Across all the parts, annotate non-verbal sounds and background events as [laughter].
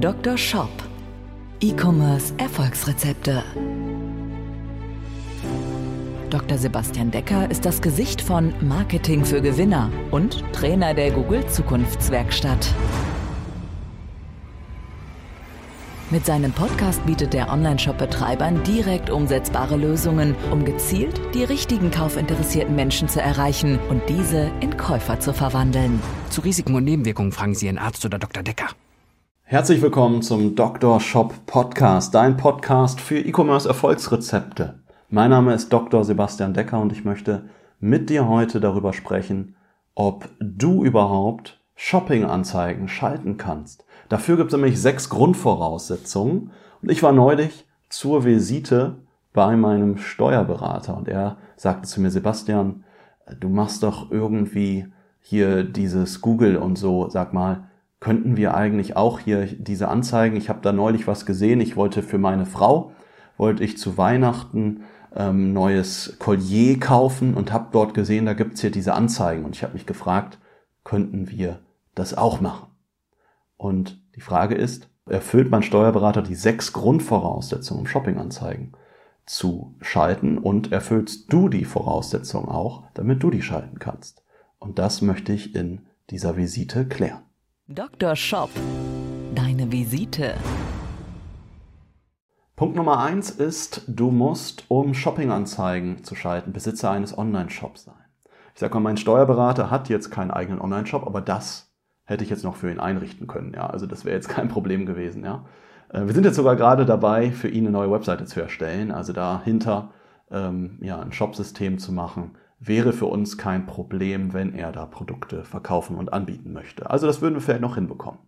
Dr. Shop. E-Commerce Erfolgsrezepte. Dr. Sebastian Decker ist das Gesicht von Marketing für Gewinner und Trainer der Google Zukunftswerkstatt. Mit seinem Podcast bietet der Online-Shop-Betreibern direkt umsetzbare Lösungen, um gezielt die richtigen kaufinteressierten Menschen zu erreichen und diese in Käufer zu verwandeln. Zu Risiken und Nebenwirkungen fragen Sie Ihren Arzt oder Dr. Decker. Herzlich willkommen zum Dr. Shop Podcast, dein Podcast für E-Commerce Erfolgsrezepte. Mein Name ist Dr. Sebastian Decker und ich möchte mit dir heute darüber sprechen, ob du überhaupt Shopping-Anzeigen schalten kannst. Dafür gibt es nämlich sechs Grundvoraussetzungen. Und ich war neulich zur Visite bei meinem Steuerberater und er sagte zu mir, Sebastian, du machst doch irgendwie hier dieses Google und so, sag mal, könnten wir eigentlich auch hier diese Anzeigen, ich habe da neulich was gesehen, ich wollte für meine Frau, wollte ich zu Weihnachten ähm, neues Collier kaufen und habe dort gesehen, da gibt's hier diese Anzeigen und ich habe mich gefragt, könnten wir das auch machen? Und die Frage ist, erfüllt mein Steuerberater die sechs Grundvoraussetzungen, um Shoppinganzeigen zu schalten und erfüllst du die Voraussetzungen auch, damit du die schalten kannst? Und das möchte ich in dieser Visite klären. Dr. Shop. Deine Visite. Punkt Nummer eins ist, du musst, um Shoppinganzeigen zu schalten, Besitzer eines Online-Shops sein. Ich sage mal, mein Steuerberater hat jetzt keinen eigenen Online-Shop, aber das hätte ich jetzt noch für ihn einrichten können. Ja, also das wäre jetzt [laughs] kein Problem gewesen. Ja, äh, wir sind jetzt sogar gerade dabei, für ihn eine neue Webseite zu erstellen. Also dahinter ähm, ja ein Shopsystem zu machen, wäre für uns kein Problem, wenn er da Produkte verkaufen und anbieten möchte. Also das würden wir vielleicht noch hinbekommen.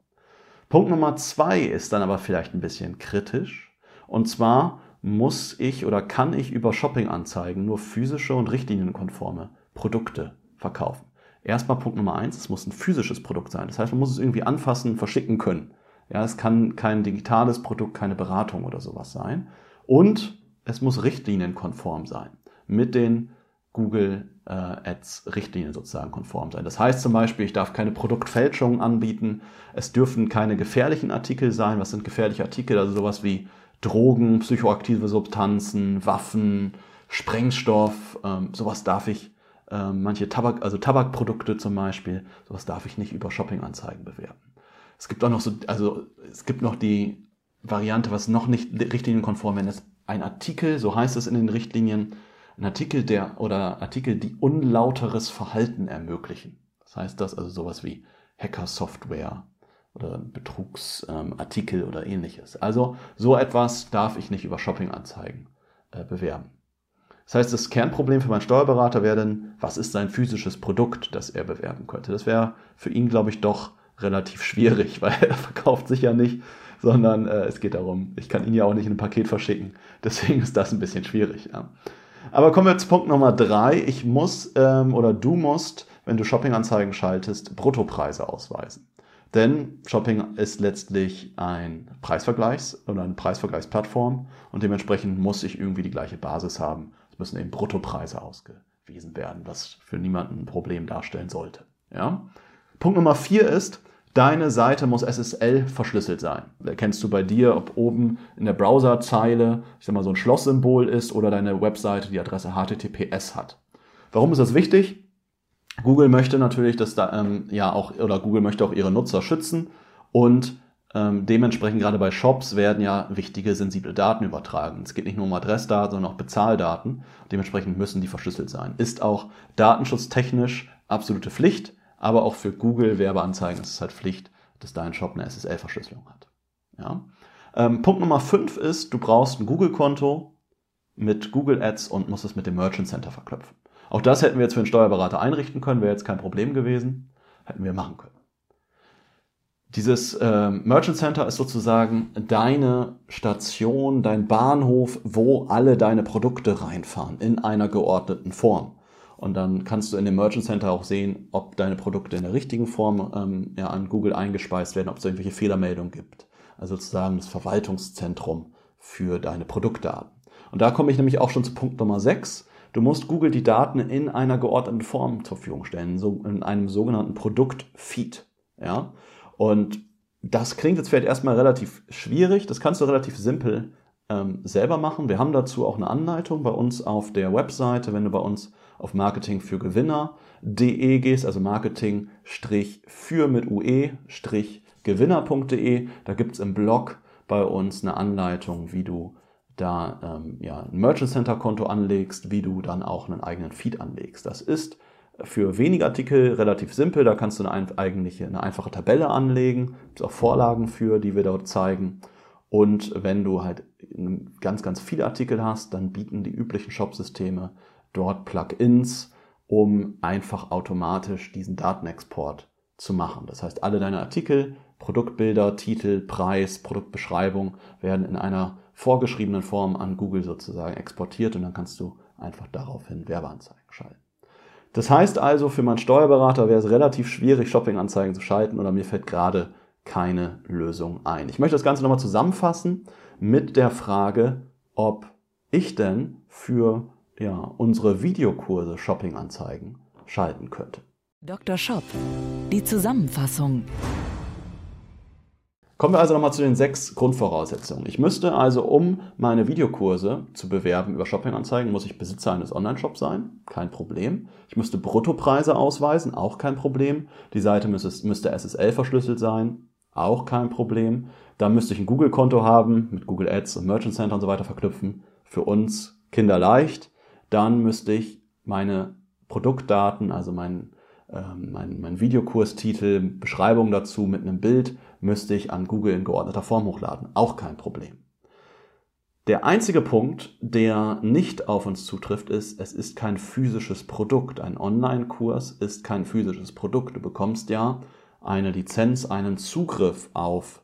Punkt Nummer zwei ist dann aber vielleicht ein bisschen kritisch. Und zwar muss ich oder kann ich über Shopping-Anzeigen nur physische und richtlinienkonforme Produkte verkaufen. Erstmal Punkt Nummer eins, es muss ein physisches Produkt sein. Das heißt, man muss es irgendwie anfassen, verschicken können. Ja, es kann kein digitales Produkt, keine Beratung oder sowas sein. Und es muss richtlinienkonform sein. Mit den Google äh, Ads Richtlinien sozusagen konform sein. Das heißt zum Beispiel, ich darf keine Produktfälschungen anbieten. Es dürfen keine gefährlichen Artikel sein. Was sind gefährliche Artikel? Also sowas wie Drogen, psychoaktive Substanzen, Waffen, Sprengstoff. Ähm, sowas darf ich ähm, manche Tabak, also Tabakprodukte zum Beispiel, sowas darf ich nicht über Shoppinganzeigen bewerben. Es gibt auch noch so, also es gibt noch die Variante, was noch nicht richtlinienkonform, es ein Artikel, so heißt es in den Richtlinien, ein Artikel, der oder Artikel, die unlauteres Verhalten ermöglichen. Das heißt das also sowas wie Hacker-Software oder Betrugsartikel ähm, oder ähnliches. Also so etwas darf ich nicht über Shoppinganzeigen äh, bewerben. Das heißt, das Kernproblem für meinen Steuerberater wäre dann, was ist sein physisches Produkt, das er bewerben könnte. Das wäre für ihn, glaube ich, doch relativ schwierig, [laughs] weil er verkauft sich ja nicht, sondern äh, es geht darum, ich kann ihn ja auch nicht in ein Paket verschicken. Deswegen ist das ein bisschen schwierig. Ja. Aber kommen wir zu Punkt Nummer drei. Ich muss ähm, oder du musst, wenn du Shoppinganzeigen schaltest, Bruttopreise ausweisen. Denn Shopping ist letztlich ein Preisvergleichs- oder eine Preisvergleichsplattform und dementsprechend muss ich irgendwie die gleiche Basis haben müssen eben Bruttopreise ausgewiesen werden, was für niemanden ein Problem darstellen sollte. Ja? Punkt Nummer vier ist, deine Seite muss SSL verschlüsselt sein. Da kennst du bei dir, ob oben in der Browserzeile, ich sag mal, so ein Schlosssymbol ist oder deine Webseite die Adresse HTTPS hat. Warum ist das wichtig? Google möchte natürlich, dass da ähm, ja auch oder Google möchte auch ihre Nutzer schützen und ähm, dementsprechend gerade bei Shops werden ja wichtige sensible Daten übertragen. Es geht nicht nur um Adressdaten, sondern auch Bezahldaten. Dementsprechend müssen die verschlüsselt sein. Ist auch datenschutztechnisch absolute Pflicht, aber auch für Google Werbeanzeigen ist es halt Pflicht, dass dein Shop eine SSL-Verschlüsselung hat. Ja? Ähm, Punkt Nummer 5 ist, du brauchst ein Google-Konto mit Google Ads und musst es mit dem Merchant Center verknüpfen. Auch das hätten wir jetzt für einen Steuerberater einrichten können, wäre jetzt kein Problem gewesen, hätten wir machen können. Dieses äh, Merchant Center ist sozusagen deine Station, dein Bahnhof, wo alle deine Produkte reinfahren in einer geordneten Form. Und dann kannst du in dem Merchant Center auch sehen, ob deine Produkte in der richtigen Form ähm, ja, an Google eingespeist werden, ob es irgendwelche Fehlermeldungen gibt. Also sozusagen das Verwaltungszentrum für deine Produktdaten. Und da komme ich nämlich auch schon zu Punkt Nummer 6. Du musst Google die Daten in einer geordneten Form zur Verfügung stellen, so in einem sogenannten Produktfeed. Ja? Und das klingt jetzt vielleicht erstmal relativ schwierig. Das kannst du relativ simpel ähm, selber machen. Wir haben dazu auch eine Anleitung bei uns auf der Webseite. Wenn du bei uns auf Marketing für Gewinner.de gehst, also Marketing für mit UE gewinner.de, da gibt es im Blog bei uns eine Anleitung, wie du da ähm, ja, ein Merchant Center Konto anlegst, wie du dann auch einen eigenen Feed anlegst. Das ist für wenige Artikel relativ simpel. Da kannst du eine, eigentliche, eine einfache Tabelle anlegen. Es auch Vorlagen für, die wir dort zeigen. Und wenn du halt ganz, ganz viele Artikel hast, dann bieten die üblichen Shop-Systeme dort Plugins, um einfach automatisch diesen Datenexport zu machen. Das heißt, alle deine Artikel, Produktbilder, Titel, Preis, Produktbeschreibung werden in einer vorgeschriebenen Form an Google sozusagen exportiert und dann kannst du einfach daraufhin Werbeanzeigen schalten. Das heißt also, für meinen Steuerberater wäre es relativ schwierig, Shoppinganzeigen zu schalten oder mir fällt gerade keine Lösung ein. Ich möchte das Ganze nochmal zusammenfassen mit der Frage, ob ich denn für ja, unsere Videokurse Shoppinganzeigen schalten könnte. Dr. Shop, die Zusammenfassung. Kommen wir also nochmal zu den sechs Grundvoraussetzungen. Ich müsste also, um meine Videokurse zu bewerben über Shoppinganzeigen, muss ich Besitzer eines Online-Shops sein, kein Problem. Ich müsste Bruttopreise ausweisen, auch kein Problem. Die Seite müsste, müsste SSL verschlüsselt sein, auch kein Problem. Da müsste ich ein Google-Konto haben, mit Google Ads und Merchant Center und so weiter verknüpfen. Für uns kinderleicht. Dann müsste ich meine Produktdaten, also mein, äh, mein, mein Videokurstitel, Beschreibung dazu mit einem Bild müsste ich an Google in geordneter Form hochladen. Auch kein Problem. Der einzige Punkt, der nicht auf uns zutrifft, ist, es ist kein physisches Produkt. Ein Online-Kurs ist kein physisches Produkt. Du bekommst ja eine Lizenz, einen Zugriff auf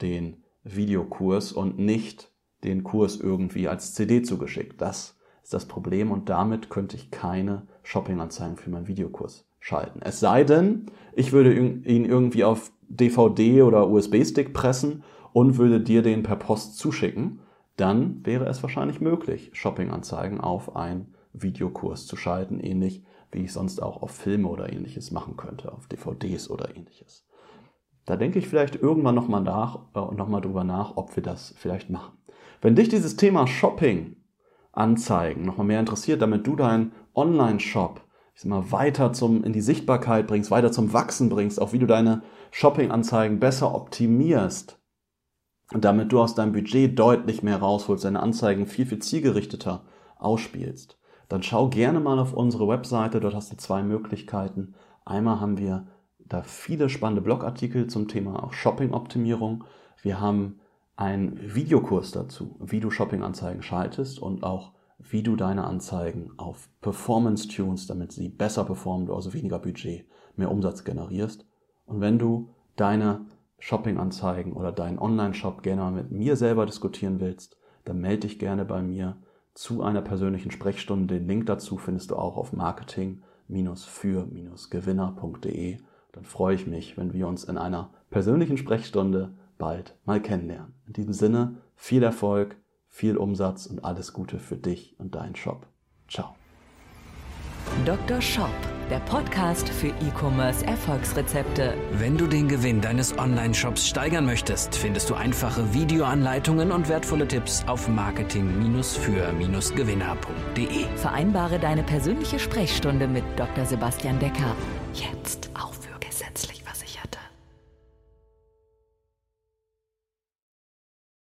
den Videokurs und nicht den Kurs irgendwie als CD zugeschickt. Das ist das Problem und damit könnte ich keine Shopping-Anzeigen für meinen Videokurs schalten. Es sei denn, ich würde ihn irgendwie auf DVD oder USB-Stick pressen und würde dir den per Post zuschicken, dann wäre es wahrscheinlich möglich, Shopping-Anzeigen auf einen Videokurs zu schalten, ähnlich wie ich sonst auch auf Filme oder ähnliches machen könnte, auf DVDs oder ähnliches. Da denke ich vielleicht irgendwann nochmal nach äh, noch mal drüber nach, ob wir das vielleicht machen. Wenn dich dieses Thema Shopping Anzeigen nochmal mehr interessiert, damit du deinen Online-Shop ich sag mal, weiter zum, in die Sichtbarkeit bringst, weiter zum Wachsen bringst, auch wie du deine Shopping-Anzeigen besser optimierst damit du aus deinem Budget deutlich mehr rausholst, deine Anzeigen viel, viel zielgerichteter ausspielst, dann schau gerne mal auf unsere Webseite. Dort hast du zwei Möglichkeiten. Einmal haben wir da viele spannende Blogartikel zum Thema auch Shopping-Optimierung. Wir haben einen Videokurs dazu, wie du Shopping-Anzeigen schaltest und auch wie du deine Anzeigen auf Performance tunst, damit sie besser performen, du also weniger Budget, mehr Umsatz generierst. Und wenn du deine Shopping-Anzeigen oder deinen Online-Shop gerne mal mit mir selber diskutieren willst, dann melde dich gerne bei mir zu einer persönlichen Sprechstunde. Den Link dazu findest du auch auf marketing-für-gewinner.de. Dann freue ich mich, wenn wir uns in einer persönlichen Sprechstunde bald mal kennenlernen. In diesem Sinne, viel Erfolg viel Umsatz und alles Gute für dich und deinen Shop. Ciao. Dr. Shop, der Podcast für E-Commerce Erfolgsrezepte. Wenn du den Gewinn deines Online-Shops steigern möchtest, findest du einfache Videoanleitungen und wertvolle Tipps auf marketing-für-gewinner.de. Vereinbare deine persönliche Sprechstunde mit Dr. Sebastian Decker. Jetzt.